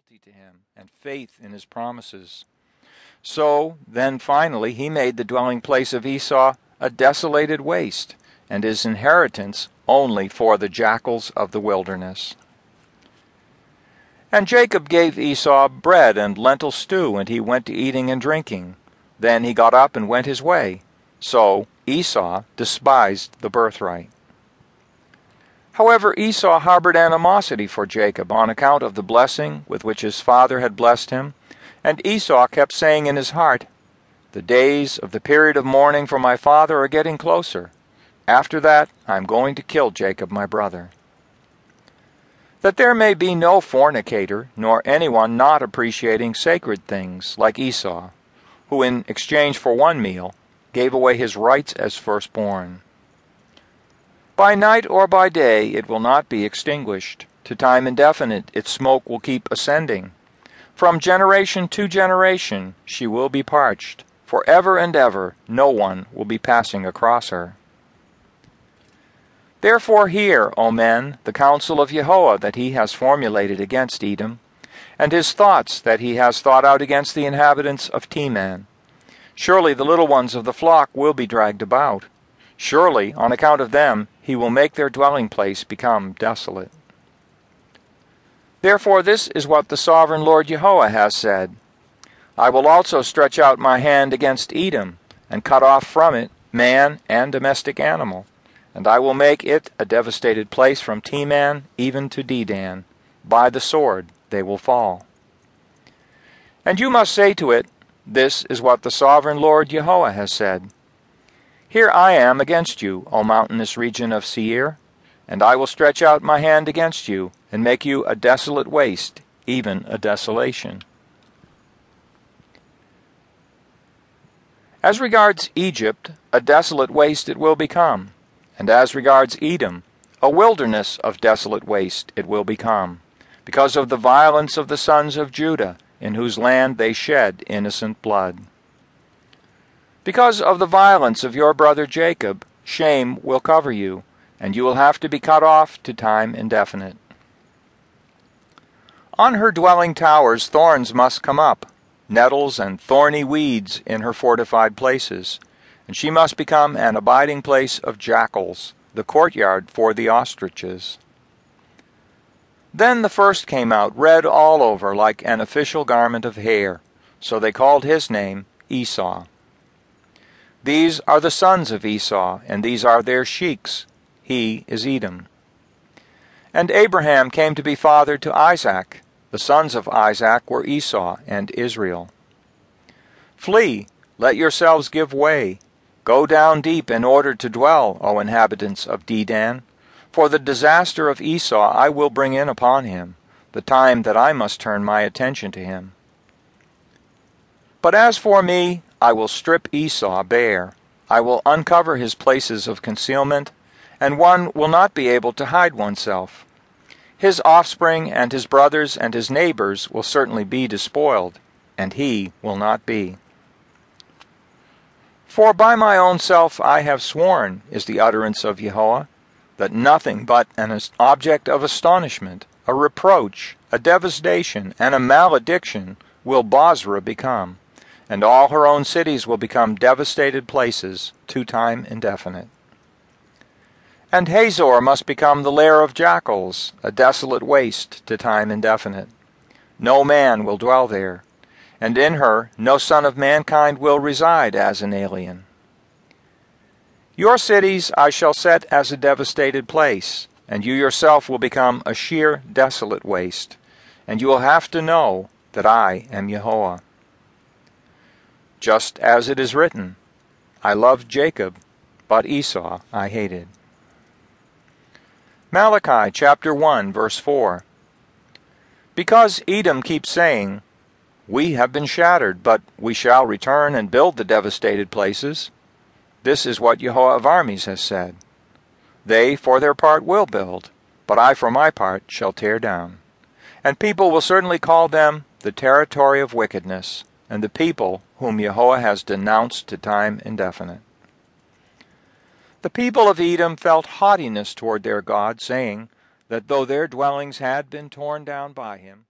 loyalty to him and faith in his promises. So then finally he made the dwelling place of Esau a desolated waste, and his inheritance only for the jackals of the wilderness. And Jacob gave Esau bread and lentil stew, and he went to eating and drinking. Then he got up and went his way. So Esau despised the birthright. However, Esau harbored animosity for Jacob on account of the blessing with which his father had blessed him, and Esau kept saying in his heart, The days of the period of mourning for my father are getting closer. After that, I am going to kill Jacob my brother. That there may be no fornicator, nor anyone not appreciating sacred things, like Esau, who in exchange for one meal gave away his rights as firstborn. By night or by day it will not be extinguished. To time indefinite its smoke will keep ascending. From generation to generation she will be parched. For ever and ever no one will be passing across her. Therefore hear, O men, the counsel of Jehovah that he has formulated against Edom, and his thoughts that he has thought out against the inhabitants of Teman. Surely the little ones of the flock will be dragged about. Surely, on account of them, he will make their dwelling place become desolate. Therefore, this is what the sovereign Lord Jehovah has said I will also stretch out my hand against Edom, and cut off from it man and domestic animal and I will make it a devastated place from Teman even to Dedan. By the sword they will fall. And you must say to it, This is what the sovereign Lord Jehovah has said. Here I am against you, O mountainous region of Seir, and I will stretch out my hand against you, and make you a desolate waste, even a desolation. As regards Egypt, a desolate waste it will become and as regards Edom, a wilderness of desolate waste it will become, because of the violence of the sons of Judah, in whose land they shed innocent blood. Because of the violence of your brother Jacob, shame will cover you, and you will have to be cut off to time indefinite. On her dwelling towers thorns must come up, nettles and thorny weeds in her fortified places and she must become an abiding place of jackals, the courtyard for the ostriches. Then the first came out, red all over, like an official garment of hair. So they called his name Esau. These are the sons of Esau, and these are their sheiks. He is Edom. And Abraham came to be father to Isaac. The sons of Isaac were Esau and Israel. Flee, let yourselves give way. Go down deep in order to dwell, O inhabitants of Dedan, for the disaster of Esau I will bring in upon him, the time that I must turn my attention to him. But as for me, I will strip Esau bare. I will uncover his places of concealment, and one will not be able to hide oneself. His offspring and his brothers and his neighbors will certainly be despoiled, and he will not be. For by my own self I have sworn, is the utterance of Jehovah, that nothing but an object of astonishment, a reproach, a devastation, and a malediction will Bozrah become, and all her own cities will become devastated places to time indefinite. And Hazor must become the lair of jackals, a desolate waste to time indefinite. No man will dwell there, and in her no son of mankind will reside as an alien. Your cities I shall set as a devastated place, and you yourself will become a sheer desolate waste, and you will have to know that I am Yahweh. Just as it is written, I loved Jacob, but Esau I hated. Malachi chapter 1 verse 4 Because Edom keeps saying, we have been shattered, but we shall return and build the devastated places. This is what Yahweh of armies has said. They, for their part, will build, but I, for my part, shall tear down. And people will certainly call them the territory of wickedness, and the people whom Yahweh has denounced to time indefinite. The people of Edom felt haughtiness toward their God, saying that though their dwellings had been torn down by him,